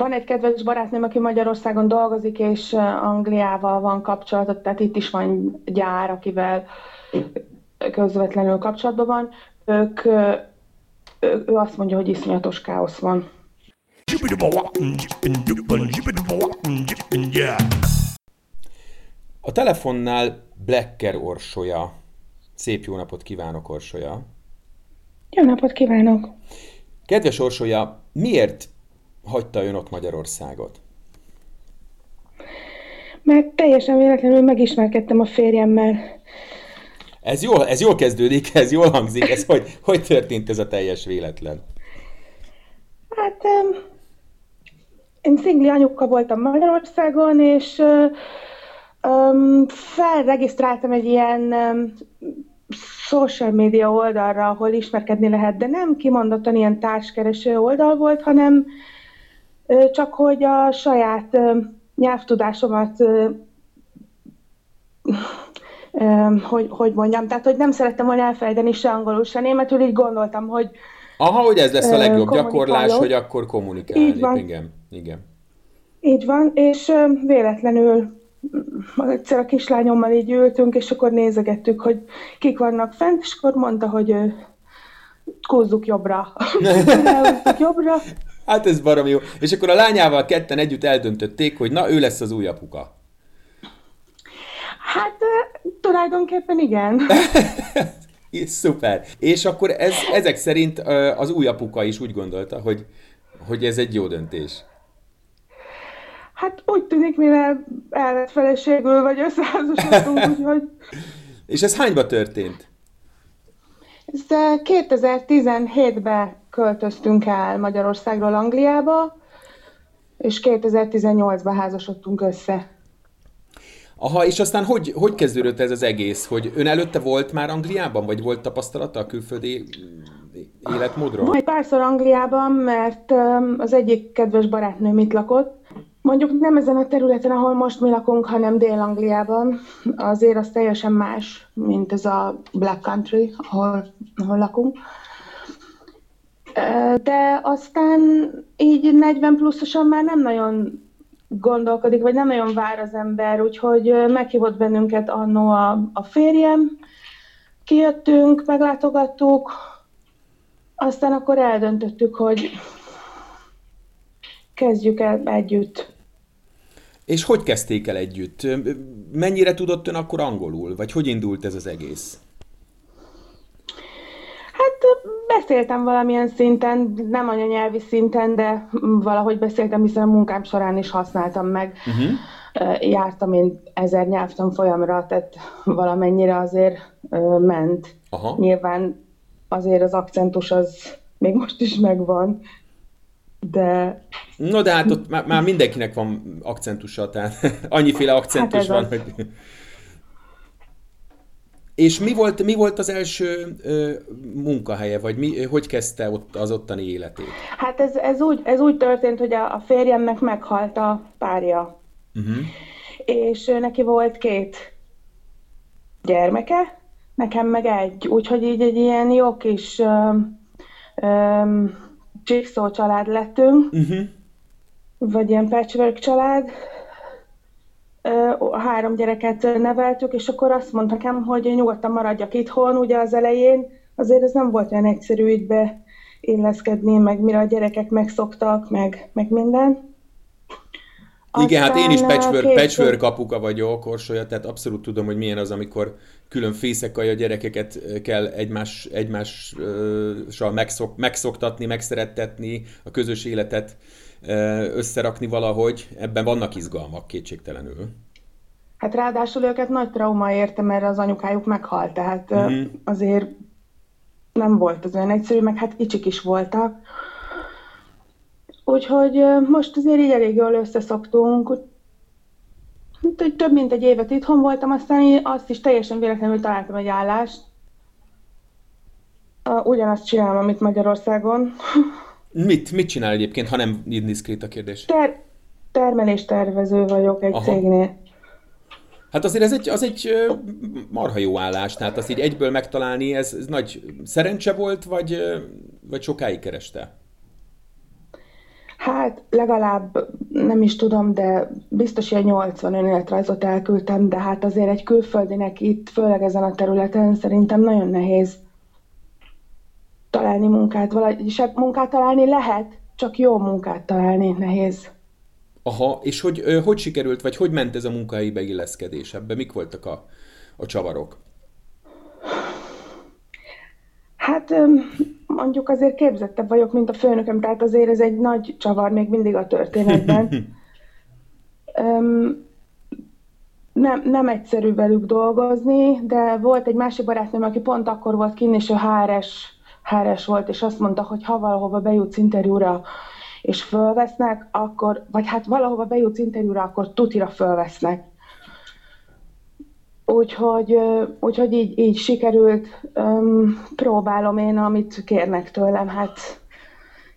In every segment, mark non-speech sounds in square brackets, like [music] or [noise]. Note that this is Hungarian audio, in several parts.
van egy kedves barátnőm, aki Magyarországon dolgozik, és Angliával van kapcsolatot, tehát itt is van gyár, akivel közvetlenül kapcsolatban van. Ők, ő, azt mondja, hogy iszonyatos káosz van. A telefonnál Blacker Orsolya. Szép jó napot kívánok, Orsolya. Jó napot kívánok! Kedves Orsolya, miért hagyta ön ott Magyarországot? Mert teljesen véletlenül megismerkedtem a férjemmel. Ez jól, ez jól kezdődik, [laughs] ez jól hangzik. Ez hogy, hogy történt ez a teljes véletlen? Hát én szingli anyuka voltam Magyarországon, és um, felregisztráltam egy ilyen um, social media oldalra, ahol ismerkedni lehet, de nem kimondottan ilyen társkereső oldal volt, hanem csak hogy a saját nyelvtudásomat hogy, hogy mondjam, tehát hogy nem szerettem volna elfelejteni se angolul, se németül, így gondoltam, hogy Aha, hogy ez lesz a legjobb gyakorlás, hogy akkor kommunikálni. Így van. Igen, igen. Így van, és véletlenül egyszer a kislányommal így ültünk, és akkor nézegettük, hogy kik vannak fent, és akkor mondta, hogy kúzzuk jobbra. [laughs] [laughs] jobbra. Hát ez baromi jó. És akkor a lányával ketten együtt eldöntötték, hogy na, ő lesz az új apuka. Hát tulajdonképpen igen. [laughs] Szuper. És akkor ez, ezek szerint az új apuka is úgy gondolta, hogy, hogy ez egy jó döntés. Hát úgy tűnik, mivel el lett feleségül, vagy összeházasodtunk, [laughs] úgyhogy... És ez hányba történt? Ez 2017-ben költöztünk el Magyarországról Angliába, és 2018-ban házasodtunk össze. Aha, és aztán hogy, hogy kezdődött ez az egész? Hogy ön előtte volt már Angliában, vagy volt tapasztalata a külföldi életmódról? Majd párszor Angliában, mert az egyik kedves barátnőm itt lakott, Mondjuk nem ezen a területen, ahol most mi lakunk, hanem Dél-Angliában. Azért az teljesen más, mint ez a Black Country, ahol, ahol lakunk. De aztán így 40 pluszosan már nem nagyon gondolkodik, vagy nem nagyon vár az ember, úgyhogy meghívott bennünket annó a, a férjem, kijöttünk, meglátogattuk, aztán akkor eldöntöttük, hogy kezdjük el együtt. És hogy kezdték el együtt? Mennyire tudott ön akkor angolul? Vagy hogy indult ez az egész? Hát beszéltem valamilyen szinten, nem anyanyelvi szinten, de valahogy beszéltem, hiszen a munkám során is használtam meg. Uh-huh. Jártam én ezer nyelvtan folyamra, tehát valamennyire azért ment. Aha. Nyilván azért az akcentus az még most is megvan, de... No, de hát ott már, már mindenkinek van akcentusa, tehát [laughs] annyiféle akcentus hát van, az. hogy... És mi volt, mi volt az első ö, munkahelye, vagy mi, hogy kezdte ott az ottani életét? Hát ez, ez, úgy, ez úgy történt, hogy a, a férjemnek meghalt a párja. Uh-huh. És neki volt két gyermeke, nekem meg egy. Úgyhogy így egy ilyen jó kis ö, ö, Jigsaw család lettünk, uh-huh. vagy ilyen patchwork család. A három gyereket neveltük, és akkor azt mondta nekem, hogy nyugodtan maradjak itthon, ugye az elején azért ez nem volt olyan egyszerű így beilleszkedni, meg mire a gyerekek megszoktak, meg, meg minden. Igen, hát én is patchwork, patchwork apuka vagyok, Orsolya, tehát abszolút tudom, hogy milyen az, amikor külön fészekai a gyerekeket kell egymás, egymással megszok, megszoktatni, megszerettetni, a közös életet összerakni valahogy. Ebben vannak izgalmak kétségtelenül. Hát ráadásul őket nagy trauma érte, mert az anyukájuk meghalt, tehát uh-huh. azért nem volt az olyan egyszerű, meg hát kicsik is voltak. Úgyhogy most azért így elég jól összeszoktunk. Úgy, több mint egy évet itthon voltam, aztán azt is teljesen véletlenül találtam egy állást. Ugyanazt csinálom, amit Magyarországon. [laughs] Mit, mit csinál egyébként, ha nem indiszkrét a kérdés? Ter- termeléstervező vagyok egy Aha. cégnél. Hát azért ez egy, az egy marha jó állás, tehát azt így egyből megtalálni, ez, ez nagy szerencse volt, vagy, vagy sokáig kereste? Hát legalább nem is tudom, de biztos ilyen 80 önéletrajzot elküldtem, de hát azért egy külföldinek itt, főleg ezen a területen szerintem nagyon nehéz találni munkát, vagyis hát munkát találni lehet, csak jó munkát találni nehéz. Aha, és hogy, hogy sikerült, vagy hogy ment ez a munkahelyi beilleszkedés? Ebben mik voltak a, a csavarok? Hát mondjuk azért képzettebb vagyok, mint a főnököm, tehát azért ez egy nagy csavar még mindig a történetben. [laughs] nem, nem egyszerű velük dolgozni, de volt egy másik barátnőm, aki pont akkor volt kinn, és ő HRS, HRS volt, és azt mondta, hogy ha valahova bejutsz interjúra, és fölvesznek, akkor, vagy hát valahova bejutsz interjúra, akkor tutira fölvesznek. Úgyhogy, úgyhogy így, így sikerült, um, próbálom én, amit kérnek tőlem, hát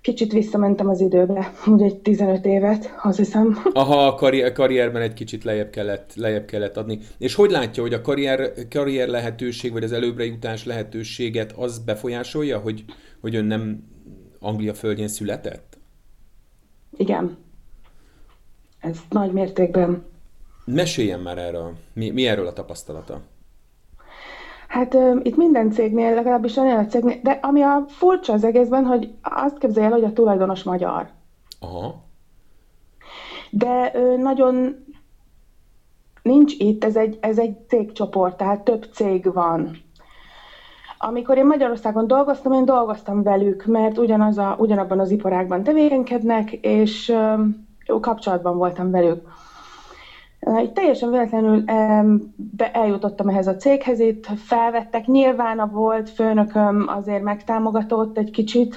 kicsit visszamentem az időbe, úgy egy 15 évet, azt hiszem. [laughs] Aha, a karrier, karrierben egy kicsit lejjebb kellett, lejjebb kellett adni. És hogy látja, hogy a karrier, karrier lehetőség, vagy az előbbre jutás lehetőséget az befolyásolja, hogy, hogy ön nem Anglia földjén született? Igen. Ez nagy mértékben. Meséljen már erről. Mi, mi erről a tapasztalata? Hát uh, itt minden cégnél, legalábbis ennél a cégnél, de ami a furcsa az egészben, hogy azt képzelje el, hogy a tulajdonos magyar. Aha. De uh, nagyon nincs itt, ez egy, ez egy cégcsoport, tehát több cég van. Amikor én Magyarországon dolgoztam, én dolgoztam velük, mert ugyanaz a, ugyanabban az iparágban tevékenykednek, és uh, kapcsolatban voltam velük. Így teljesen véletlenül eljutottam ehhez a céghez, itt felvettek, nyilván a volt főnököm azért megtámogatott egy kicsit,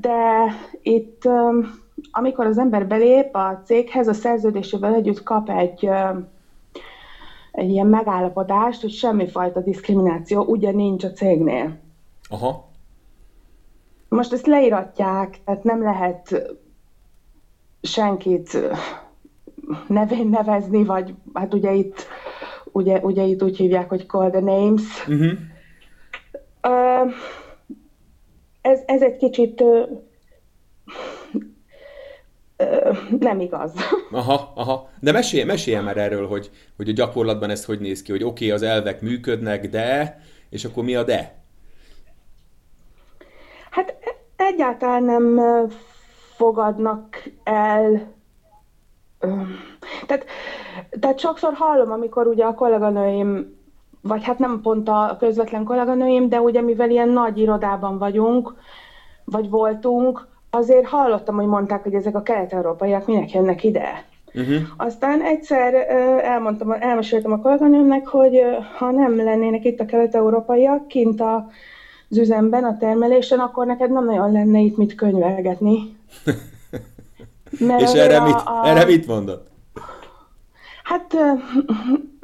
de itt amikor az ember belép a céghez, a szerződésével együtt kap egy, egy ilyen megállapodást, hogy semmifajta diszkrimináció ugye nincs a cégnél. Aha. Most ezt leíratják, tehát nem lehet senkit nevén nevezni, vagy hát ugye itt, ugye, ugye itt úgy hívják, hogy call the names. Uh-huh. Uh, ez, ez egy kicsit uh, uh, nem igaz. Aha, aha. De mesélj, mesélj már erről, hogy, hogy a gyakorlatban ez hogy néz ki, hogy oké, okay, az elvek működnek, de, és akkor mi a de? Hát egyáltalán nem fogadnak el tehát, tehát sokszor hallom, amikor ugye a kolléganőim, vagy hát nem pont a közvetlen kolléganőim, de ugye mivel ilyen nagy irodában vagyunk, vagy voltunk, azért hallottam, hogy mondták, hogy ezek a kelet-európaiak minek jönnek ide. Uh-huh. Aztán egyszer elmondtam, elmeséltem a kolléganőmnek, hogy ha nem lennének itt a kelet-európaiak kint a, az üzemben, a termelésen, akkor neked nem nagyon lenne itt mit könyvelgetni. [laughs] Mert És erre, a, mit, a... erre mit mondott? Hát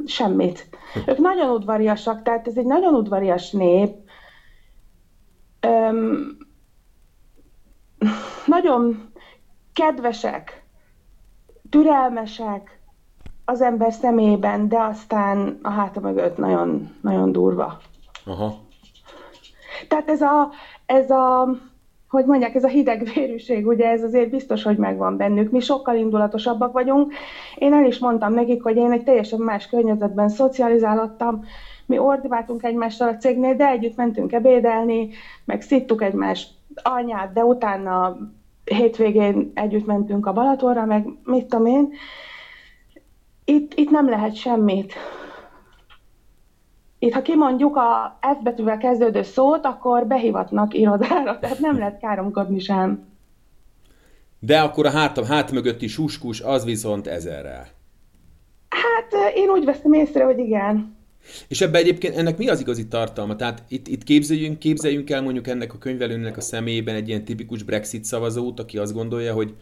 semmit. Ők nagyon udvariasak, tehát ez egy nagyon udvarias nép. Öm, nagyon kedvesek, türelmesek az ember szemében, de aztán a háta mögött nagyon, nagyon durva. Aha. Tehát ez a, ez a hogy mondják, ez a hidegvérűség, ugye ez azért biztos, hogy megvan bennük. Mi sokkal indulatosabbak vagyunk. Én el is mondtam nekik, hogy én egy teljesen más környezetben szocializálódtam, mi ordibáltunk egymással a cégnél, de együtt mentünk ebédelni, meg szittuk egymás anyát, de utána hétvégén együtt mentünk a Balatonra, meg mit tudom én. Itt, itt nem lehet semmit. Itt, ha kimondjuk a F betűvel kezdődő szót, akkor behivatnak irodára, tehát nem lehet káromkodni sem. De akkor a hát, hát mögötti suskus az viszont ezerrel. Hát én úgy veszem észre, hogy igen. És ebben egyébként ennek mi az igazi tartalma? Tehát itt, itt képzeljünk, képzeljünk el mondjuk ennek a könyvelőnek a személyében egy ilyen tipikus Brexit szavazót, aki azt gondolja, hogy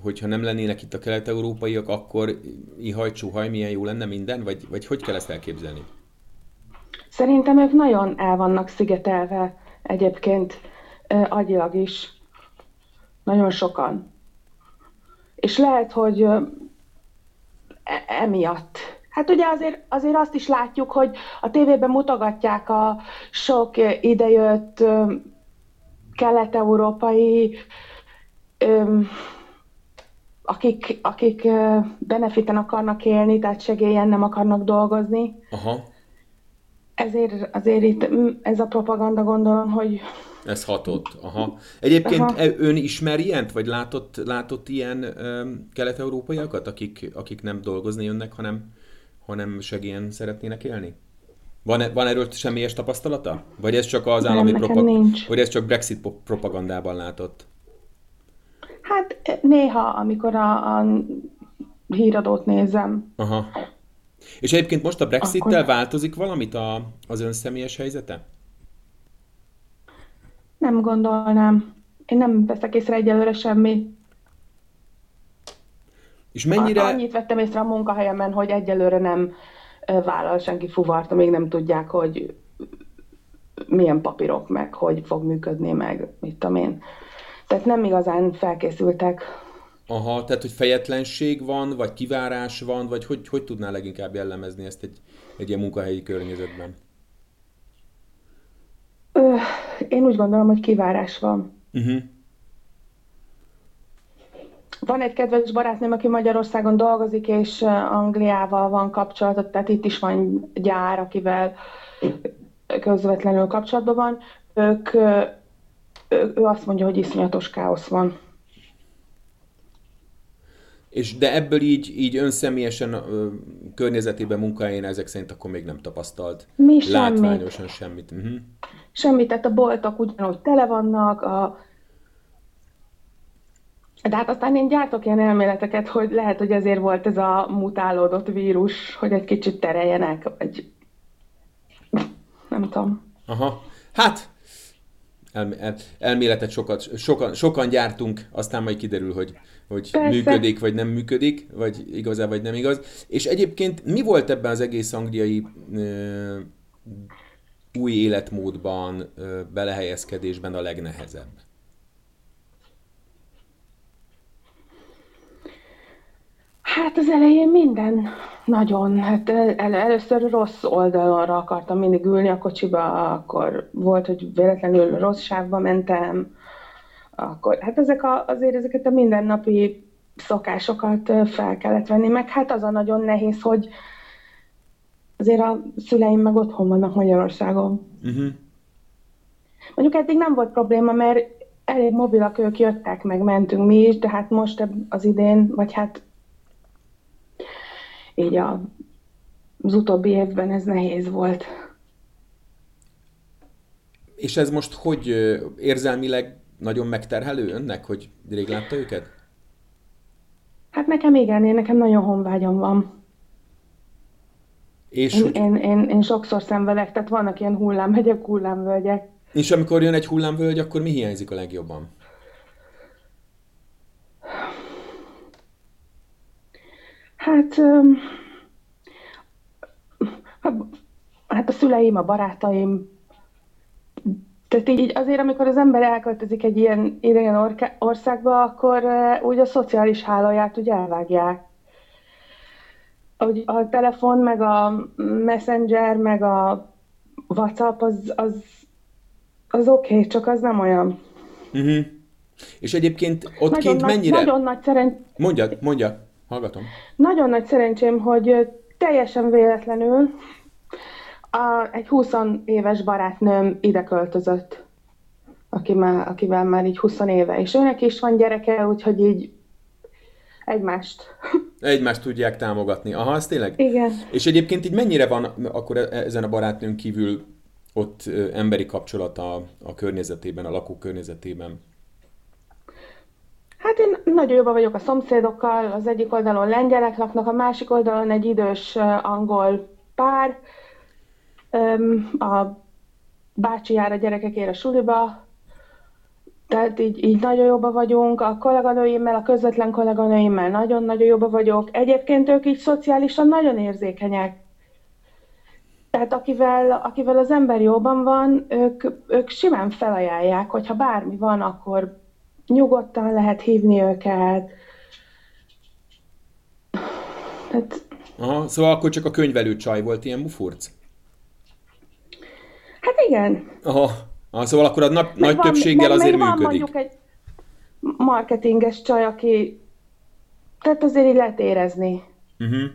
hogyha nem lennének itt a kelet-európaiak, akkor ihaj, csuhaj, milyen jó lenne minden? Vagy, vagy hogy kell ezt elképzelni? Szerintem ők nagyon el vannak szigetelve egyébként agyilag is. Nagyon sokan. És lehet, hogy e- emiatt. Hát ugye azért, azért azt is látjuk, hogy a tévében mutogatják a sok idejött kelet-európai akik, akik benefiten akarnak élni, tehát segélyen nem akarnak dolgozni. Aha. Ezért azért itt ez a propaganda gondolom, hogy ez hatott. Aha. Egyébként Aha. E, ön ismer ilyent, vagy látott, látott ilyen um, kelet-európaiakat, akik, akik nem dolgozni jönnek, hanem, hanem segélyen szeretnének élni? Van, e, van erről semmilyes tapasztalata? Vagy ez csak az állami propaganda? Vagy ez csak Brexit propagandában látott? Hát néha, amikor a, a híradót nézem. Aha. És egyébként most a Brexit-tel Akkor... változik valamit a, az ön személyes helyzete? Nem gondolnám. Én nem veszek észre egyelőre semmi. És mennyire... Annyit vettem észre a munkahelyemen, hogy egyelőre nem vállal senki fuvart, még nem tudják, hogy milyen papírok, meg hogy fog működni, meg mit tudom én. Tehát nem igazán felkészültek. Aha, tehát hogy fejetlenség van, vagy kivárás van, vagy hogy, hogy tudná leginkább jellemezni ezt egy, egy ilyen munkahelyi környezetben? Ö, én úgy gondolom, hogy kivárás van. Uh-huh. Van egy kedves barátnőm, aki Magyarországon dolgozik, és Angliával van kapcsolatot, tehát itt is van gyár, akivel közvetlenül kapcsolatban van. Ők, ő, ő azt mondja, hogy iszonyatos káosz van. És de ebből így, így önszemélyesen ö, környezetében, munkáján ezek szerint akkor még nem tapasztalt Mi látványosan semmit. semmit. Uh-huh. Semmit, tehát a boltok ugyanúgy tele vannak, a... de hát aztán én gyártok ilyen elméleteket, hogy lehet, hogy ezért volt ez a mutálódott vírus, hogy egy kicsit tereljenek, vagy nem tudom. Aha. Hát, el, el, elméletet sokat, sokan, sokan gyártunk, aztán majd kiderül, hogy, hogy működik, vagy nem működik, vagy igaz vagy nem igaz. És egyébként mi volt ebben az egész angliai ö, új életmódban, ö, belehelyezkedésben a legnehezebb? Hát az elején minden nagyon. Hát el, először rossz oldalonra akartam mindig ülni a kocsiba, akkor volt, hogy véletlenül rossz sávba mentem, akkor hát ezek a, azért ezeket a mindennapi szokásokat fel kellett venni, meg hát az a nagyon nehéz, hogy azért a szüleim meg otthon vannak Magyarországon. Uh-huh. Mondjuk eddig nem volt probléma, mert elég mobilak ők jöttek, meg mentünk mi is, de hát most az idén, vagy hát így a, az utóbbi évben ez nehéz volt. És ez most hogy érzelmileg nagyon megterhelő önnek, hogy rég látta őket? Hát nekem igen, én nekem nagyon honvágyam van. És én, hogy... én, én, én sokszor szenvedek, tehát vannak ilyen hullámhegyek, hullámvölgyek. És amikor jön egy hullámvölgy, akkor mi hiányzik a legjobban? Hát, hát a szüleim, a barátaim, tehát így azért, amikor az ember elköltözik egy ilyen idegen országba, akkor úgy a szociális hálóját úgy elvágják. Hogy a telefon, meg a messenger, meg a WhatsApp, az, az, az oké, okay, csak az nem olyan. Uh-huh. És egyébként ott nagyon kint nagy, mennyire... Nagyon nagy szerencsém... Mondja, mondja, hallgatom. Nagyon nagy szerencsém, hogy teljesen véletlenül a, egy 20 éves barátnőm ide költözött, aki már, akivel már így 20 éve, és őnek is van gyereke, úgyhogy így egymást. [laughs] Egymást tudják támogatni. Aha, az tényleg? Igen. És egyébként így mennyire van akkor e- ezen a barátnőn kívül ott emberi kapcsolata a környezetében, a lakó környezetében? Hát én nagyon jobban vagyok a szomszédokkal, az egyik oldalon lengyelek laknak, a másik oldalon egy idős angol pár, a bácsi jár a gyerekekért a suliba, tehát így, így nagyon jobban vagyunk, a kolléganőimmel, a közvetlen kolléganőimmel nagyon-nagyon jobban vagyok. Egyébként ők így szociálisan nagyon érzékenyek. Tehát akivel, akivel az ember jóban van, ők, ők simán felajánlják, hogyha bármi van, akkor nyugodtan lehet hívni őket. Tehát... Aha, szóval akkor csak a könyvelő csaj volt ilyen mufurc? Hát igen. Aha. Aha, szóval akkor a nap, nagy van, többséggel azért van működik. Mondjuk egy, marketinges csaj, aki tehát azért így lehet érezni. Uh-huh.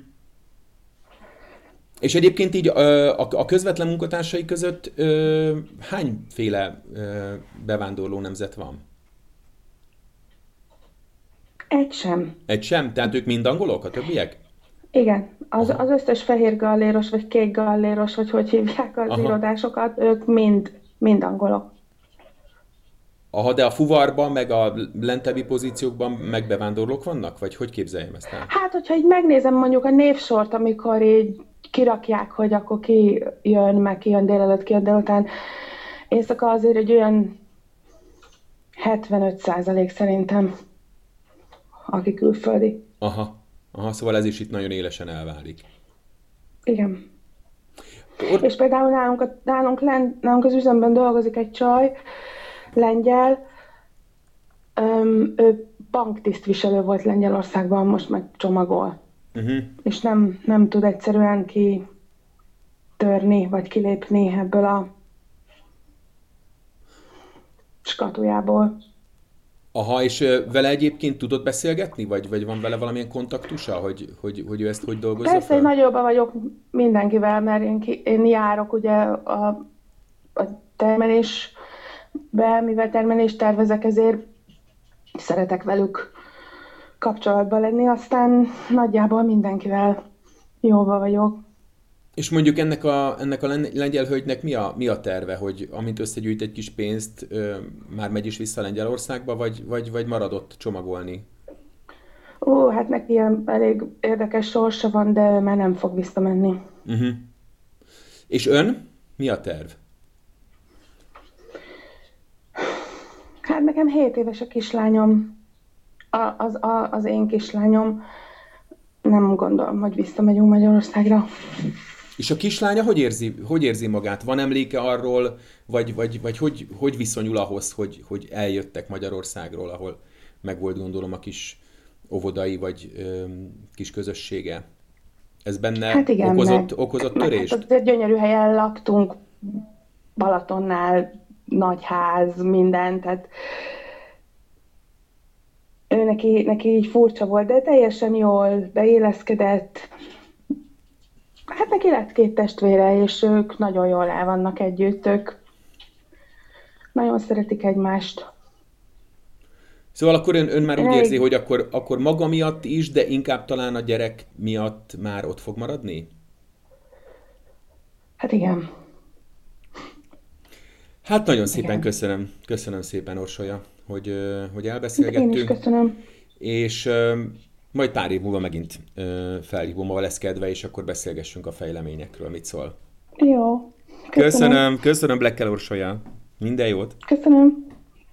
És egyébként így a, közvetlen munkatársai között hányféle bevándorló nemzet van? Egy sem. Egy sem? Tehát ők mind angolok, a többiek? Igen. Az, az összes fehér galléros, vagy kék galléros, vagy hogy hívják az Aha. irodásokat, ők mind, mind angolok. Aha, de a fuvarban, meg a lentebbi pozíciókban meg bevándorlók vannak? Vagy hogy képzeljem ezt el? Hát, hogyha így megnézem mondjuk a névsort, amikor így kirakják, hogy akkor ki jön, meg ki jön délelőtt, ki jön délután, éjszaka azért egy olyan 75 százalék szerintem, aki külföldi. Aha, aha, szóval ez is itt nagyon élesen elválik. Igen. Or... És például nálunk, nálunk, nálunk az üzemben dolgozik egy csaj, lengyel, um, ő banktisztviselő volt Lengyelországban, most meg csomagol. Uh-huh. És nem, nem tud egyszerűen ki törni, vagy kilépni ebből a skatujából. Aha, és vele egyébként tudod beszélgetni, vagy, vagy van vele valamilyen kontaktusa, hogy, hogy, hogy ő ezt hogy dolgozza Persze, fel? nagyobban vagyok mindenkivel, mert én, ki, én járok ugye a, a termelés be, mivel termelést tervezek, ezért szeretek velük kapcsolatban lenni, aztán nagyjából mindenkivel jóba vagyok. És mondjuk ennek a, ennek a lengyel hölgynek mi a, mi a terve, hogy amint összegyűjt egy kis pénzt, ö, már megy is vissza Lengyelországba, vagy, vagy, vagy maradott csomagolni? Ó, hát neki ilyen elég érdekes sorsa van, de már nem fog visszamenni. Uh-huh. És ön? Mi a terv? Hát nekem 7 éves a kislányom, a, az, a, az én kislányom. Nem gondolom, hogy visszamegyünk Magyarországra. És a kislánya hogy érzi, hogy érzi magát? Van emléke arról, vagy, vagy, vagy hogy, hogy viszonyul ahhoz, hogy, hogy eljöttek Magyarországról, ahol meg volt gondolom a kis óvodai vagy ö, kis közössége? Ez benne hát igen, okozott, meg, okozott törést? Meg, hát gyönyörű helyen laktunk, Balatonnál, nagy ház, minden, tehát ő neki, neki így furcsa volt, de teljesen jól beéleszkedett. Hát neki lett két testvére, és ők nagyon jól el vannak együtt, ők nagyon szeretik egymást. Szóval akkor ön, ön már úgy érzi, hogy akkor, akkor maga miatt is, de inkább talán a gyerek miatt már ott fog maradni? Hát igen. Hát nagyon szépen Igen. köszönöm, köszönöm szépen Orsolya, hogy, hogy elbeszélgettünk. Én is köszönöm. És majd pár év múlva megint felhívom, ha lesz kedve, és akkor beszélgessünk a fejleményekről, mit szól. Jó. Köszönöm, köszönöm, köszönöm Blackkel Orsolya. Minden jót. Köszönöm.